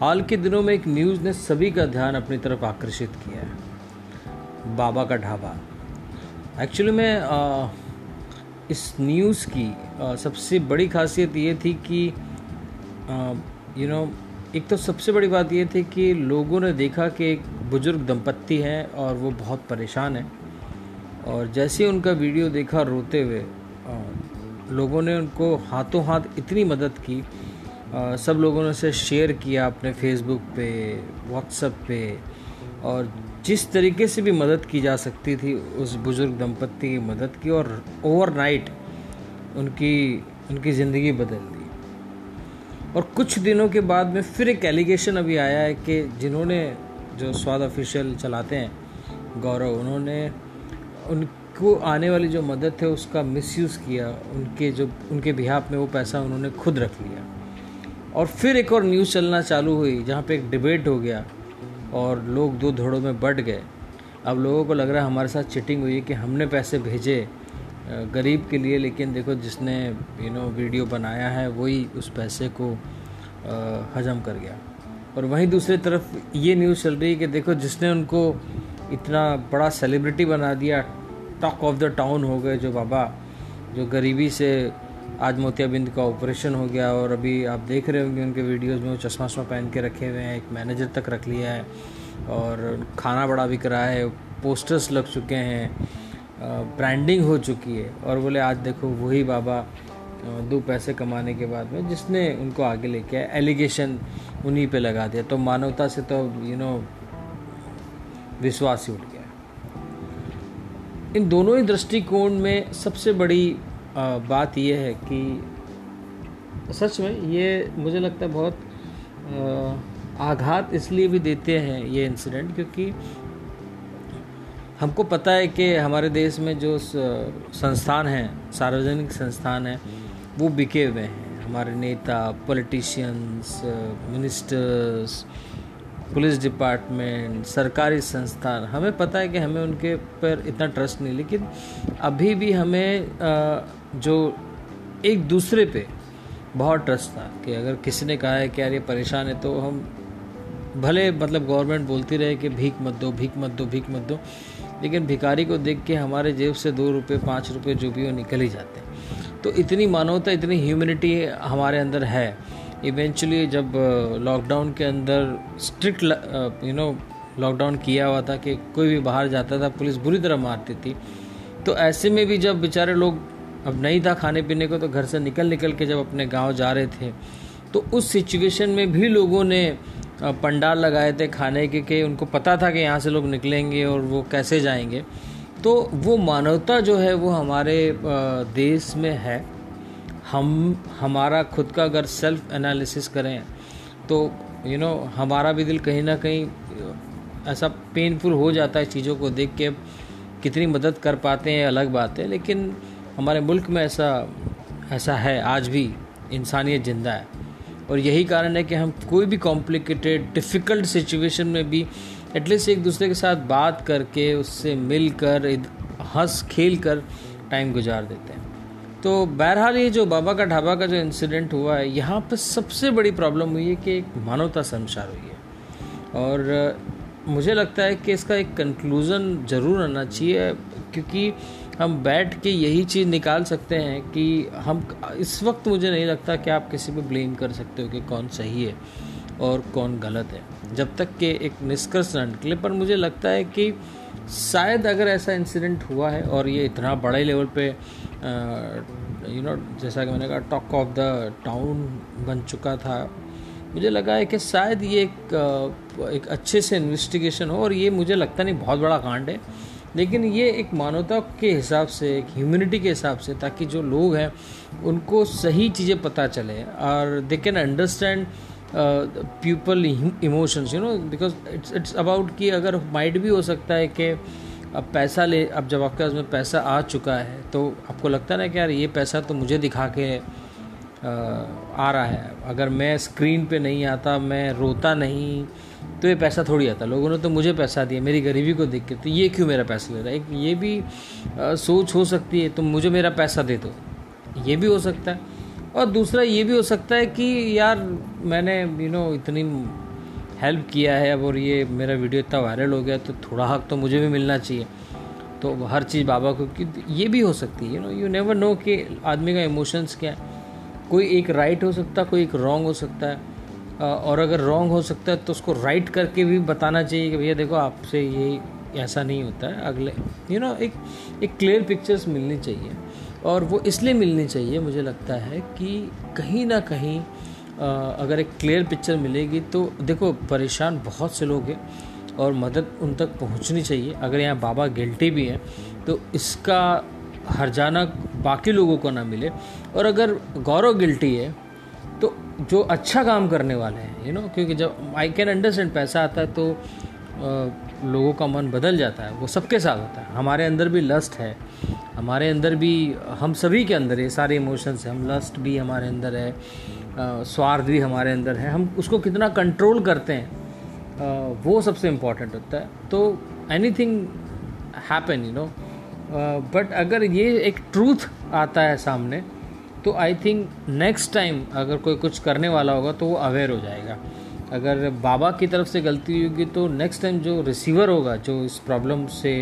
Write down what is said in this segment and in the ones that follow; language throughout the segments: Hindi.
हाल के दिनों में एक न्यूज़ ने सभी का ध्यान अपनी तरफ़ आकर्षित किया है। बाबा का ढाबा। एक्चुअली में आ, इस न्यूज़ की आ, सबसे बड़ी खासियत ये थी कि यू नो एक तो सबसे बड़ी बात ये थी कि लोगों ने देखा कि एक बुज़ुर्ग दंपत्ति है और वो बहुत परेशान है। और जैसे ही उनका वीडियो देखा रोते हुए लोगों ने उनको हाथों हाथ इतनी मदद की सब लोगों ने उसे शेयर किया अपने फेसबुक पे व्हाट्सएप पे, और जिस तरीके से भी मदद की जा सकती थी, उस बुज़ुर्ग दंपत्ति की मदद की और ओवरनाइट उनकी उनकी ज़िंदगी बदल दी। और कुछ दिनों के बाद में फिर एक एलिगेशन अभी आया है कि जिन्होंने जो स्वाद ऑफिशियल चलाते हैं, गौरव, उन्होंने उनको आने वाली जो मदद है, उसका मिसयूज़ किया, उनके जो, उनके बिहाफ में वो पैसा उन्होंने खुद रख लिया। और फिर एक और न्यूज़ चलना चालू हुई, जहाँ पे एक डिबेट हो गया और लोग दो धड़ों में बढ़ गए। अब लोगों को लग रहा है हमारे साथ चिटिंग हुई कि हमने पैसे भेजे गरीब के लिए, लेकिन देखो जिसने यू नो वीडियो बनाया है, वही उस पैसे को हजम कर गया। और वहीं दूसरी तरफ़ ये न्यूज़ चल रही है कि देखो जिसने उनको इतना बड़ा सेलिब्रिटी बना दिया टॉक ऑफ़ द टाउन हो गए, जो बाबा, जो गरीबी से आज मोतियाबिंद का ऑपरेशन हो गया और अभी आप देख रहे होंगे उनके वीडियोस में वो चश्मा वश्मा पहन के रखे हुए हैं, एक मैनेजर तक रख लिया है और खाना बड़ा बिक रहा है पोस्टर्स लग चुके हैं ब्रांडिंग हो चुकी है और बोले, आज देखो वही बाबा दो पैसे कमाने के बाद में जिसने उनको आगे लेके आया एलिगेशन उन्हीं पे लगा दिया। तो मानवता से तो यू नो विश्वास ही उठ गया। इन दोनों ही दृष्टिकोण में सबसे बड़ी बात यह है कि सच में ये मुझे लगता है बहुत आघात इसलिए भी देते हैं ये इंसिडेंट क्योंकि हमको पता है कि हमारे देश में जो संस्थान हैं, सार्वजनिक संस्थान हैं, वो बिके हुए हैं। हमारे नेता पॉलिटिशियंस मिनिस्टर्स पुलिस डिपार्टमेंट, सरकारी संस्थान, हमें पता है कि हमें उनके पर इतना ट्रस्ट नहीं, लेकिन अभी भी हमें जो एक दूसरे पे बहुत ट्रस्ट था कि अगर किसी ने कहा है कि यार ये परेशान है तो हम भले मतलब गवर्नमेंट बोलती रहे कि भीख मत दो, भीख मत दो, भीख मत दो, लेकिन भिखारी को देख के हमारे जेब से दो रुपये, पाँच रुपये जो भी वो निकल ही जाते हैं। तो इतनी मानवता, इतनी ह्यूमिनिटी हमारे अंदर है इवेंचुअली जब लॉकडाउन के अंदर स्ट्रिक्ट यू नो लॉकडाउन किया हुआ था कि कोई भी बाहर जाता था, पुलिस बुरी तरह मारती थी। तो ऐसे में भी जब बेचारे लोग अब नहीं था खाने पीने को तो घर से निकल निकल के जब अपने गाँव जा रहे थे तो उस सिचुएशन में भी लोगों ने पंडाल लगाए थे खाने के, कि उनको पता था कि यहाँ से लोग निकलेंगे और वो कैसे जाएँगे। तो वो मानवता जो है, वो हमारे देश में है। हम हमारा खुद का अगर सेल्फ एनालिसिस करें तो यू you नो know, हमारा भी दिल कहीं ना कहीं ऐसा पेनफुल हो जाता है चीज़ों को देख के कितनी मदद कर पाते हैं अलग बात है लेकिन हमारे मुल्क में ऐसा ऐसा है आज भी इंसानियत ज़िंदा है। और यही कारण है कि हम कोई भी कॉम्प्लिकेटेड डिफ़िकल्ट सिचुएशन में भी एटलीस्ट एक दूसरे के साथ बात करके उससे मिलकर हंस खेल कर टाइम गुजार देते हैं। तो बहरहाल ये जो बाबा का ढाबा का जो इंसिडेंट हुआ है, यहाँ पर सबसे बड़ी प्रॉब्लम हुई है कि एक मानवता संसार हुई है। और मुझे लगता है कि इसका एक कंक्लूज़न ज़रूर आना चाहिए, क्योंकि हम बैठ के यही चीज़ निकाल सकते हैं कि हम, इस वक्त मुझे नहीं लगता कि आप किसी पे ब्लेम कर सकते हो कि कौन सही है और कौन गलत है। जब तक कि एक निष्कर्ष निकले, पर मुझे लगता है कि शायद अगर ऐसा इंसिडेंट हुआ है और ये इतना बड़े लेवल पे यू नो जैसा कि मैंने कहा टॉक ऑफ़ द टाउन बन चुका था, मुझे लगा है कि शायद ये एक एक अच्छे से इन्वेस्टिगेशन हो और ये मुझे लगता नहीं बहुत बड़ा कांड है। लेकिन ये एक मानवता के हिसाब से, एक ह्यूमिनिटी के हिसाब से, ताकि जो लोग हैं, उनको सही चीज़ें पता चले। और they can understand people emotions you know because it's it's about कि अगर माइट भी हो सकता है कि अब पैसा ले अब जब आपके पास में पैसा आ चुका है तो आपको लगता है ना कि यार ये पैसा तो मुझे दिखा के आ रहा है। अगर मैं स्क्रीन पे नहीं आता मैं रोता नहीं तो ये पैसा थोड़ी आता। लोगों ने तो मुझे पैसा दिया मेरी गरीबी को देख के तो ये क्यों मेरा पैसा ले रहा है? एक ये भी आ, सोच हो सकती है तुम तो मुझे मेरा पैसा दे दो। ये भी हो सकता है। और दूसरा ये भी हो सकता है कि यार मैंने यू नो इतनी हेल्प किया है अब और ये मेरा वीडियो इतना वायरल हो गया तो थोड़ा हक तो मुझे भी मिलना चाहिए। तो हर चीज़ बाबा को कि ये भी हो सकती है you know you never know कि आदमी का इमोशंस क्या है। कोई एक राइट हो सकता है कोई एक रॉन्ग हो सकता है। और अगर रॉन्ग हो सकता है तो उसको राइट करके भी बताना चाहिए कि भैया देखो आपसे ये ऐसा नहीं होता है। अगले यू you नो know, एक एक क्लियर पिक्चर्स मिलनी चाहिए। और वो इसलिए मिलनी चाहिए, मुझे लगता है कि कहीं ना कहीं अगर एक क्लियर पिक्चर मिलेगी तो देखो, परेशान बहुत से लोग हैं और मदद उन तक पहुंचनी चाहिए। अगर यहाँ बाबा गिल्टी भी हैं तो इसका हरजाना बाकी लोगों को ना मिले। और अगर गौरव गिल्टी है तो जो अच्छा काम करने वाले हैं यू नो क्योंकि जब आई कैन अंडरस्टैंड पैसा आता है तो लोगों का मन बदल जाता है, वो सबके साथ होता है। हमारे अंदर भी लस्ट है, हमारे अंदर भी, हम सभी के अंदर ये सारे इमोशंस हैं। हम लस्ट भी हमारे अंदर है स्वार्थ भी हमारे अंदर है। हम उसको कितना कंट्रोल करते हैं वो सबसे इंपॉर्टेंट होता है। तो anything happen you know but अगर ये एक ट्रूथ आता है सामने तो आई थिंक नेक्स्ट टाइम अगर कोई कुछ करने वाला होगा तो वो अवेयर हो जाएगा। अगर बाबा की तरफ़ से गलती होगी तो नेक्स्ट टाइम जो रिसीवर होगा, जो इस प्रॉब्लम से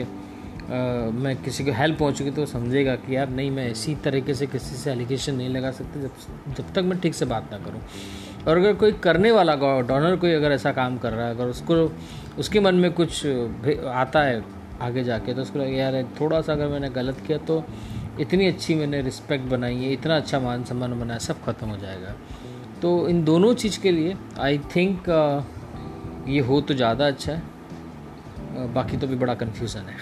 मैं किसी को हेल्प पहुँचूगी तो समझेगा कि यार नहीं, मैं इसी तरीके से किसी से एलिगेशन नहीं लगा सकते, जब जब तक मैं ठीक से बात ना करूँ। और अगर कोई करने वाला डोनर कोई अगर ऐसा काम कर रहा है, अगर उसको, उसके मन में कुछ आता है आगे जाके तो उसको लगे, यार थोड़ा सा अगर मैंने गलत किया तो इतनी अच्छी मैंने रिस्पेक्ट बनाई है, इतना अच्छा मान सम्मान बनाया, सब खत्म हो जाएगा। तो इन दोनों चीज़ के लिए आई थिंक ये हो तो ज़्यादा अच्छा है। बाकी तो भी बड़ा कन्फ्यूज़न है।